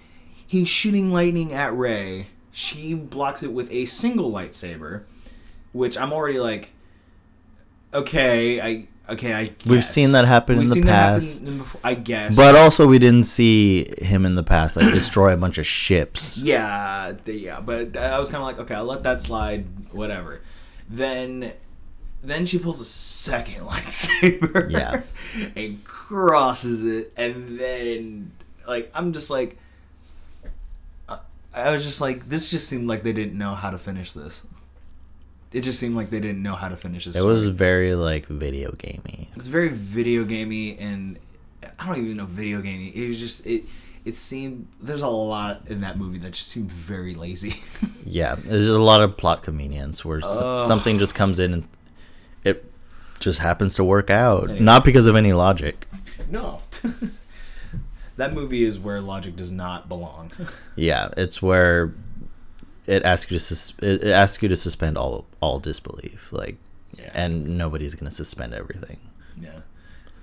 he's shooting lightning at Rey she blocks it with a single lightsaber which I'm already like okay I okay I We've seen that happen in We've the that happen past. in before- I guess But also, we didn't see him in the past like <clears throat> destroy a bunch of ships. Yeah, yeah, but I was kind of like, okay, I'll let that slide, whatever. Then, then she pulls a second <laughs> lightsaber, Yeah. and crosses it, and then like I'm just like, I- was just like, this just seemed like they didn't know how to finish this. It just seemed like they didn't know how to finish this. It was very like video gamey. It's very video gamey, and I don't even know video gamey. It was just it. It seemed there's a lot in that movie that just seemed very lazy. <laughs> Yeah, there's a lot of plot convenience where Ugh. something just comes in and it just happens to work out, Anyway. not because of any logic. no. <laughs> that movie is where logic does not belong. <laughs> Yeah, it's where it asks you to sus- it it asks you to suspend all all disbelief, like, Yeah. and nobody's gonna suspend everything. Yeah.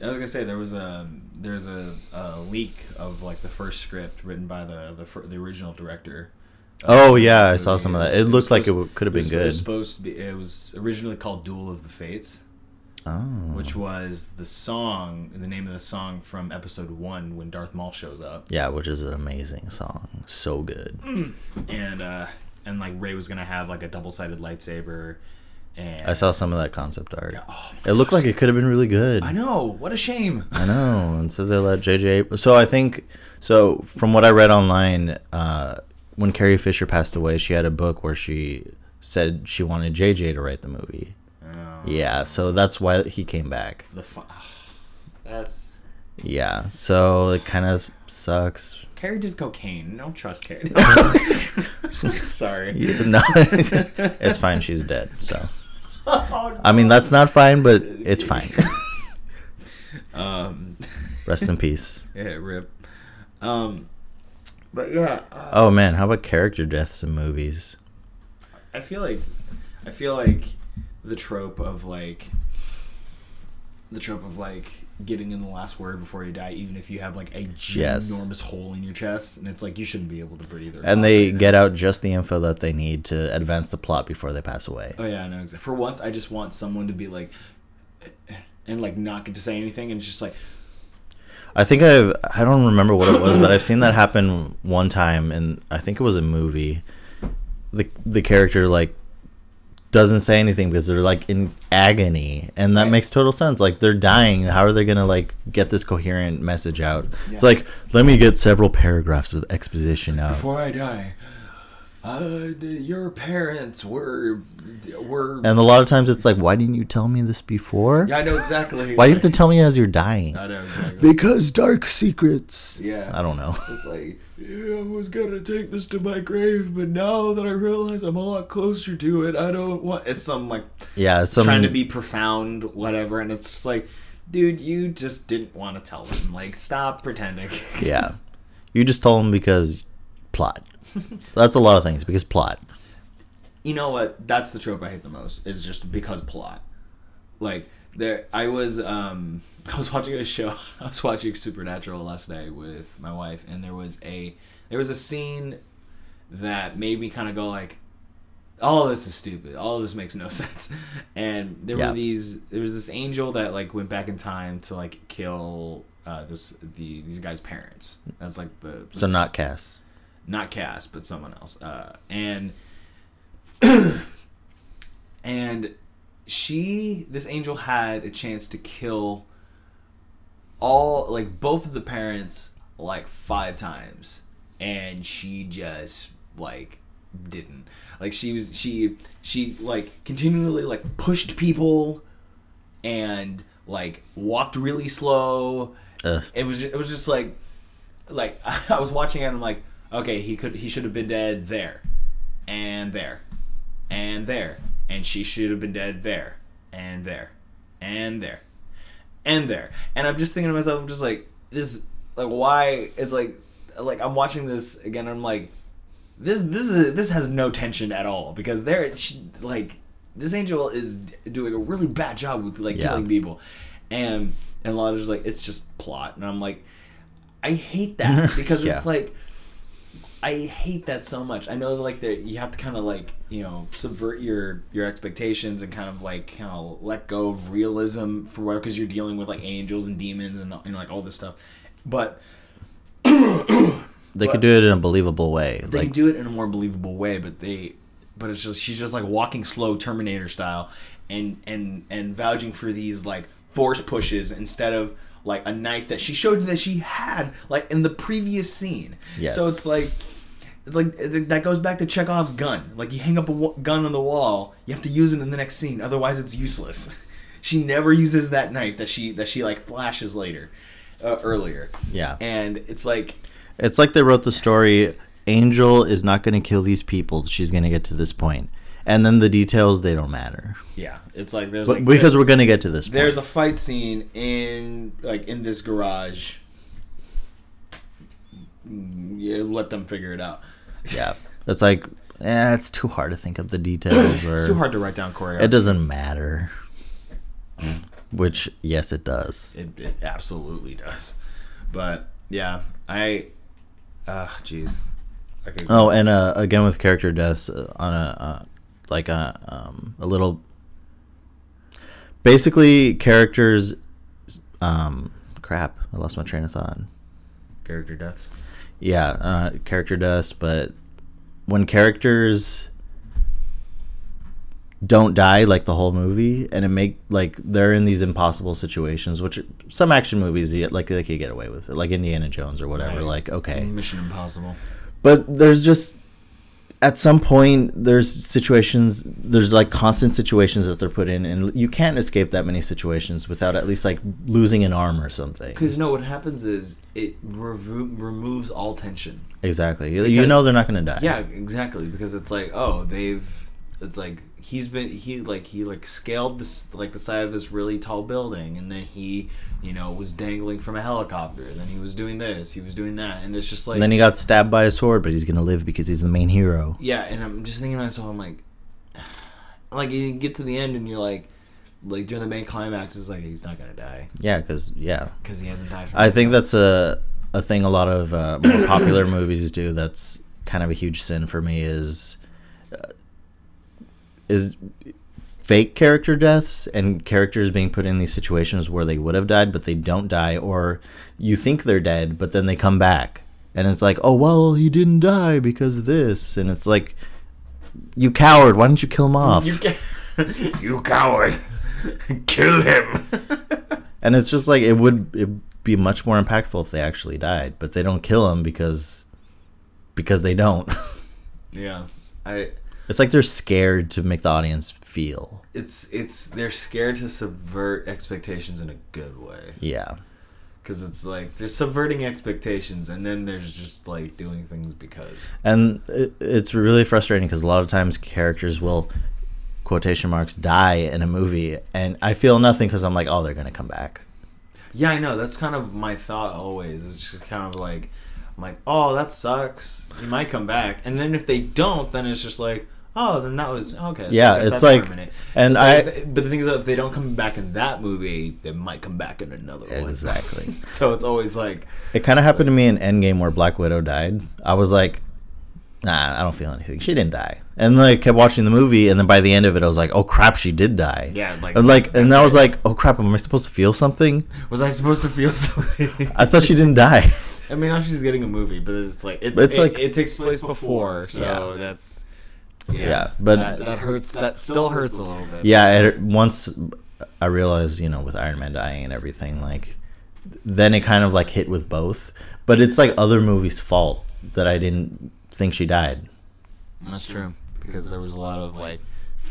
I was gonna say there was a there's a, a leak of like the first script written by the the, the original director. Oh, um, yeah, I saw some of that. It was looked like it w- could have been was- It was good. supposed to be. It was originally called Duel of the Fates. Oh, which was the song, the name of the song from episode one when Darth Maul shows up, yeah, which is an amazing song, so good. <clears throat> and uh, and like Rey was gonna have like a double sided lightsaber, and I saw some of that concept art. Yeah, oh It looked like it could have been really good. I know, what a shame. I know. And so they let JJ. So I think so. From what I read online, uh, when Carrie Fisher passed away, she had a book where she said she wanted JJ to write the movie. Oh, Yeah. So that's why he came back. the fu- that's Yeah. So it kind of sucks. Carrie did cocaine. Don't trust Carrie. <laughs> <laughs> Sorry. Yeah, No, <laughs> it's fine. She's dead. So I mean, that's not fine, but it's fine. Um, Rest in peace. yeah, rip. Um, but yeah, uh, Oh man, how about character deaths in movies? I feel like I feel like the trope of like the trope of like getting in the last word before you die, even if you have like a Yes. ginormous hole in your chest, and it's like you shouldn't be able to breathe. Or And they right now. get out just the info that they need to advance the plot before they pass away. Oh yeah, I know. Exactly. For once, I just want someone to be like, and like not get to say anything, and just like, I think I've I don't remember what it was, but I've seen that happen one time, and I think it was a movie. The the character like doesn't say anything because they're like in agony, and that Right. makes total sense. Like they're dying. How are they gonna like get this coherent message out? It's like let me get several paragraphs of exposition out. before I die, uh, the, your parents were were. And a lot of times it's like, why didn't you tell me this before? yeah, I know exactly. Why do you have to tell me as you're dying? I know exactly. Because dark secrets. Yeah. I don't know. It's like, yeah, I was gonna take this to my grave, but now that I realize I'm a lot closer to it, I don't want. It's some like Yeah, some trying to be profound, whatever, and it's just like, dude, you just didn't want to tell them. Like, stop pretending. Yeah. You just told him because plot. <laughs> That's a lot of things because plot. you know what? That's the trope I hate the most. Is just because plot. Like there, I was um, <laughs> I was watching a show. <laughs> I was watching Supernatural last night with my wife, and there was a there was a scene that made me kind of go like, all of this is stupid. All of this makes no sense. And there Yeah. were these. There was this angel that like went back in time to like kill uh, this the these guys' parents. That's like the So not Cass. Not Cass, but someone else. Uh, and <clears throat> and she, this angel, had a chance to kill all like both of the parents like five times, and she just like didn't. Like she was she she like continually like pushed people and like walked really slow. Ugh. It was it was just like like <laughs> I was watching it and I'm like, okay, he could he should have been dead there. And there. And there. And she should have been dead there. And there. And there. And there. And I'm just thinking to myself, I'm just like, this like why it's like like I'm watching this again I'm like this this is this has no tension at all because there she, like this angel is doing a really bad job with like Yeah. killing people and and Lana's like it's just plot and I'm like I hate that <laughs> because Yeah. it's like I hate that so much. I know like that you have to kind of like you know subvert your your expectations and kind of like kind of let go of realism for what because you're dealing with like angels and demons and, and like all this stuff, but They could do it in a believable way. they like can do it in a more believable way but they but it's just she's just like walking slow terminator style and and and vouching for these like force pushes instead of like a knife that she showed that she had like in the previous scene Yes. so it's like it's like that goes back to Chekhov's gun like you hang up a gun on the wall you have to use it in the next scene otherwise it's useless <laughs> she never uses that knife that she that she like flashes later uh, earlier Yeah. and it's like It's like they wrote the story. Angel is not going to kill these people. She's going to get to this point. point, and then the details they don't matter. yeah it's like there's But like because we're going to get to this. There's point. a fight scene in like in this garage. Mm, Yeah, let them figure it out. Yeah. It's like, eh, it's too hard to think of the details, or It's too hard to write down choreo. It doesn't matter. Which, yes, it does. It, it absolutely does. But yeah, I. Ah, jeez. Oh, and uh, again with character deaths uh, on a uh, like a um, a little. Basically, characters. Um, crap! I lost my train of thought. character deaths. Yeah, uh, character deaths, but when characters don't die like the whole movie, and it make like they're in these impossible situations, which some action movies you- like they could get away with it, like Indiana Jones or whatever. Right. Like okay, Mission Impossible. but there's just at some point there's situations there's like constant situations that they're put in and you can't escape that many situations without at least like losing an arm or something Because no, what happens is it revo- removes all tension. exactly you, you know they're not going to die Yeah, exactly. Because it's like, oh, they've. It's like he's been he like he like scaled this like the side of this really tall building, and then he you know was dangling from a helicopter. And then he was doing this, he was doing that, and it's just like and then he got stabbed by a sword but he's going to live because he's the main hero yeah. And I'm just thinking to myself, I'm like, <sighs> like you get to the end, and you're like, like during the main climax, it's like he's not gonna die yeah because yeah because he hasn't died. From i think that's a a thing a lot of uh, more popular <coughs> movies do that's kind of a huge sin for me is is fake character deaths and characters being put in these situations where they would have died but they don't die or you think they're dead but then they come back. And it's like oh well he didn't die because this. And it's like you coward why didn't you kill him off? you, ca- <laughs> you coward, <laughs> kill him. <laughs> and it's just like it would it be much more impactful if they actually died but they don't kill him because because they don't. Yeah, I. it's like they're scared to make the audience feel. It's it's they're scared to subvert expectations in a good way. Yeah. Because it's like they're subverting expectations and then there's just like doing things because. And it, it's really frustrating because a lot of times characters will quotation marks die in a movie and i feel nothing because i'm like oh they're gonna come back. Yeah i know. That's kind of my thought always. It's just kind of like i'm like oh that sucks. He might come back. And then if they don't then it's just like oh then that was okay so Yeah, I it's like- permanent. and It's I- like- but the thing is that if they don't come back in that movie they might come back in another one. Exactly. <laughs> So it's always like it kind of happened to me in endgame where black widow died. I was like nah i don't feel anything. She didn't die. And then i kept watching the movie and then by the end of it i was like oh crap she did die. Yeah, like- and like and that's i was like oh crap am i supposed to feel something? Was i supposed to feel <laughs> something? I thought she didn't die. I mean, now she's getting a movie, but it's like it's, It's it, like- it takes place before, so Yeah. that's Yeah, but- that, that hurts. That still hurts a little bit. yeah it, once i realized you know with iron man dying and everything like then it kind of like hit with both but it's like other movies' fault that I didn't think she died. That's true because there was a lot of like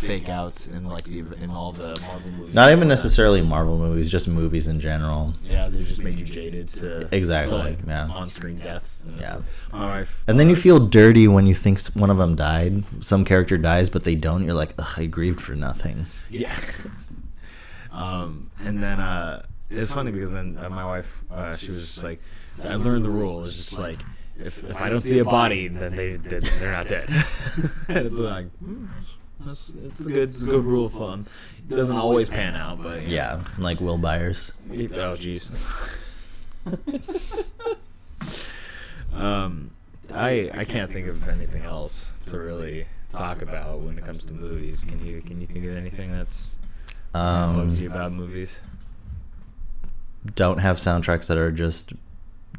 fake outs in like the in all the Marvel movies. Not even necessarily Marvel movies, just movies in general. Yeah, they just made you jaded to Exactly, to, like, yeah. on-screen deaths. And Yeah. yeah, my wife. And then you feel dirty when you think one of them died. Some character dies, but they don't. You're like, Ugh, I grieved for nothing. Yeah. <laughs> um, and then uh, it's funny because then uh, my wife, uh, she was just like, I learned the rule. It's just like if, if I don't see a body, then they they- they're not dead. <laughs> and it's like. Hmm, It's, it's a good, it's a good rule of thumb. It doesn't always pan out, but you know. Yeah, like Will Byers. Oh, jeez. <laughs> <laughs> um, I I can't think of anything else to really talk about when it comes to movies. Can you can you think of anything that's um, bugs you Um, about movies? don't have soundtracks that are just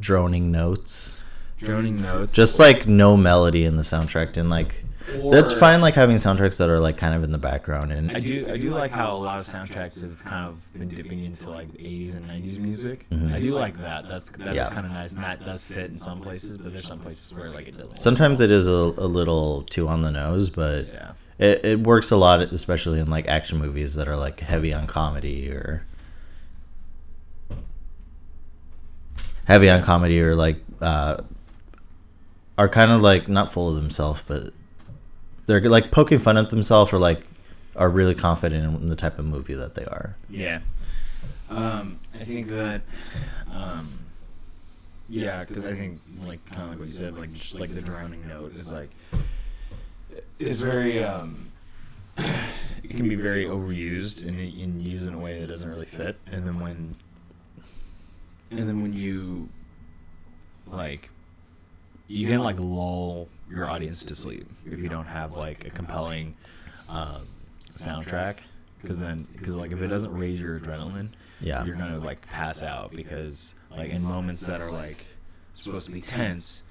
droning notes. Droning notes. Just like no melody in the soundtrack, and like that's fine. Like having soundtracks that are like kind of in the background, and I do I do like how a lot of soundtracks have kind of been dipping into like 80s and 90s music. Mhm. I do like that. That's that's Yeah. kind of nice, and that does fit in some places, but there's some places where like it doesn't. sometimes it is a, a little too on the nose, but Yeah. it, it works a lot, especially in like action movies that are like heavy on comedy or heavy on comedy or like uh, are kind of like not full of themselves, but they're like poking fun at themselves or like are really confident in the type of movie that they are. Yeah. Um, I think that, um, yeah, because I think like kind of like what you said, like just like the drowning note is like, it's very, um, <sighs> it can be very overused and, and used in a way that doesn't really fit. And then when, and then when you, like, you can like lull your audience to sleep if you don't have like a compelling um, soundtrack because then because like if it doesn't raise your adrenaline Yeah. you're gonna like pass out because like in moments that are like supposed to be tense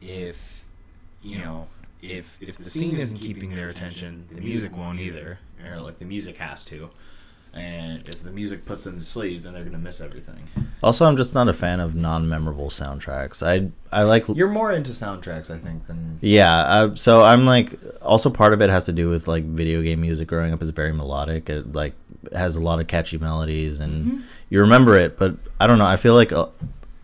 if you know if if the scene isn't keeping their attention the music won't either or like the music has to and if the music puts them to sleep then they're gonna miss everything Also, I'm just not a fan of non-memorable soundtracks. I I like you're more into soundtracks i think than Yeah, uh, so I'm like also part of it has to do with like video game music. Growing up is very melodic. It like has a lot of catchy melodies, and Mm-hmm. you remember it. But I don't know. I feel like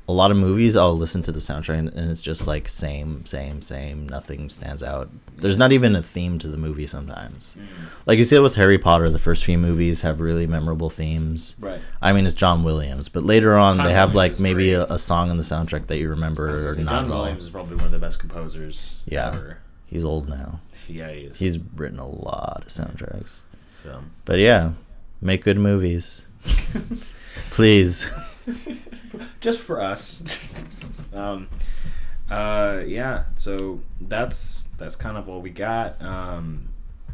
a, lot of movies I'll listen to the soundtrack, and, it's just like same, same, same. Nothing stands out. There's not even a theme to the movie sometimes. Mm. Like you see it with Harry Potter. The first few movies have really memorable themes. right I mean, it's John Williams, but later on John they have Williams like maybe a, a song in the soundtrack that you remember or not john williams is probably one of the best composers Yeah. ever He's old now. yeah he is He's written a lot of soundtracks. so. But yeah, make good movies. <laughs> Please. <laughs> just for us. <laughs> um, uh, yeah. So that's that's kind of what we got. Um,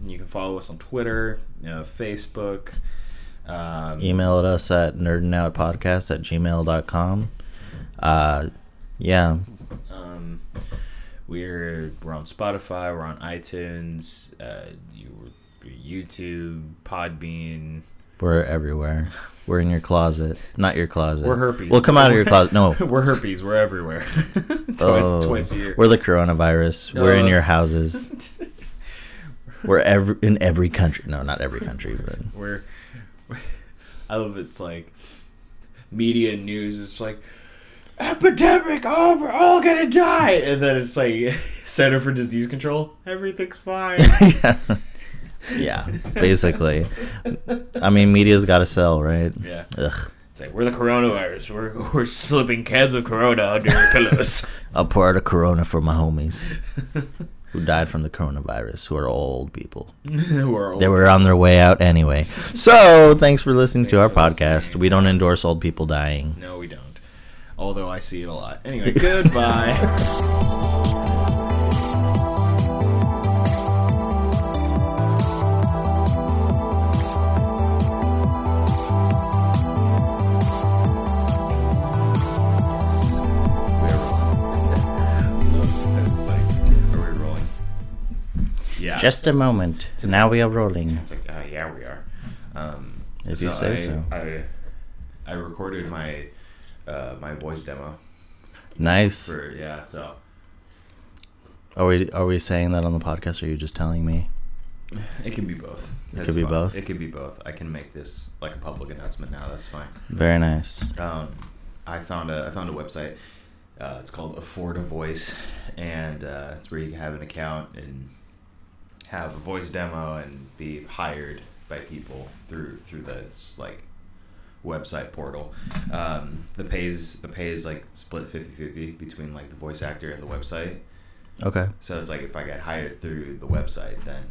you can follow us on Twitter, you know, Facebook. Um, Email at us at nerdingoutpodcast at gmail.com. Uh, yeah. Um, we're we're on Spotify. We're on iTunes. Uh, you YouTube, Podbean. We're everywhere. We're in your closet. Not your closet. We're herpes. We'll come out of your closet. No. <laughs> we're herpes. We're everywhere. <laughs> twice, Oh, twice a year. We're the coronavirus. We're in your houses. <laughs> We're every, in every country. No, not every country, but we're. I love it. it's like media news. It's like epidemic. Oh, we're all gonna die, and then it's like Center for Disease Control. Everything's fine. yeah. Yeah, <laughs> basically. I mean, media's got to sell, right? yeah, Ugh. it's like we're the coronavirus. We're we're slipping cans of Corona under your pillows. <laughs> I'll pour out a Corona for my homies who died from the coronavirus, who are old people. <laughs> we're old. They were on their way out anyway. So, thanks for listening to our podcast. We don't endorse old people dying. No, we don't. Although I see it a lot. Anyway, goodbye. Just a moment. Now we are rolling. It's like, uh, yeah, we are. Um, If you say I, so. I, I recorded my uh, my voice demo Nice. For yeah, so Are we are we saying that on the podcast or are you just telling me? it can be both. It That's could be both? It could be both. I can make this like a public announcement now. That's fine. Very nice. Um, I found a I found a website. Uh, it's called Afford a Voice, and uh, it's where you can have an account and have a voice demo and be hired by people through through this like website portal. Um, the pays the pay is like split 50-50 between like the voice actor and the website. Okay. So it's like if I get hired through the website, then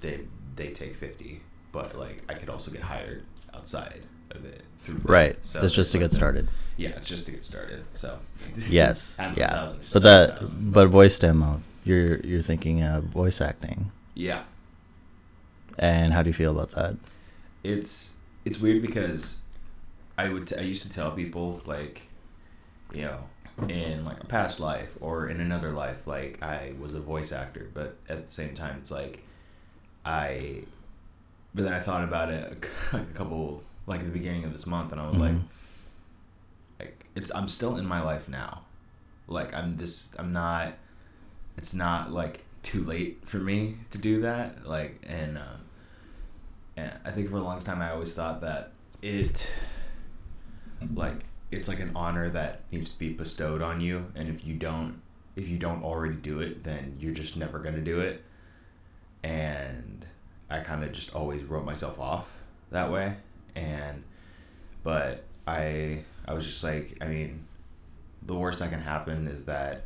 they they take fifty. But like I could also get hired outside of it through them. Right. So it's just to there's, get like, started. Yeah, it's just to get started. So <laughs> Yes. Of yeah. But that but voice demo. You're you're thinking uh, voice acting. Yeah, And how do you feel about that? it's it's weird because I would t- I used to tell people like, you know, in like a past life or in another life, like I was a voice actor, but at the same time, it's like I. But then I thought about it <laughs> like a couple like at the beginning of this month, and I was like, Mhm. like it's I'm still in my life now, like I'm this I'm not. It's not like too late for me to do that, like and. Um, and I think for a long time I always thought that it like it's like an honor that needs to be bestowed on you and if you don't if you don't already do it then you're just never to do it and I kind of just always wrote myself off that way and but I I was just like I mean the worst that can happen is that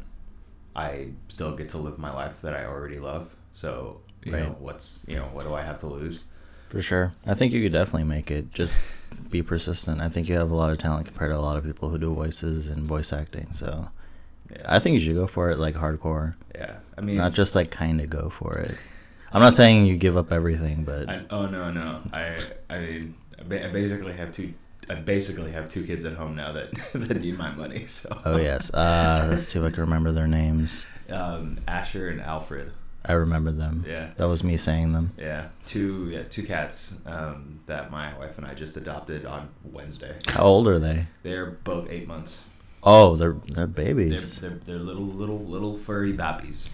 I still get to live my life that I already love so you know what's you know what do I have to lose For sure. I think you could definitely make it. Just <laughs> be persistent. I think you have a lot of talent compared to a lot of people who do voices and voice acting. So yeah I think you should go for it like hardcore. yeah I mean Not just like kind of go for it. I'm not saying you give up everything, but I, oh no no I I mean I basically have two I basically have two kids at home now that <laughs> that need my money so oh yes. Uh, let's see if I can remember their names. um Asher and Alfred I remember them. yeah That was me saying them. yeah two yeah two cats um that my wife and I just adopted on Wednesday How old are they? they're both eight months Oh, they're they're they're babies. they're, they're little little little furry babbies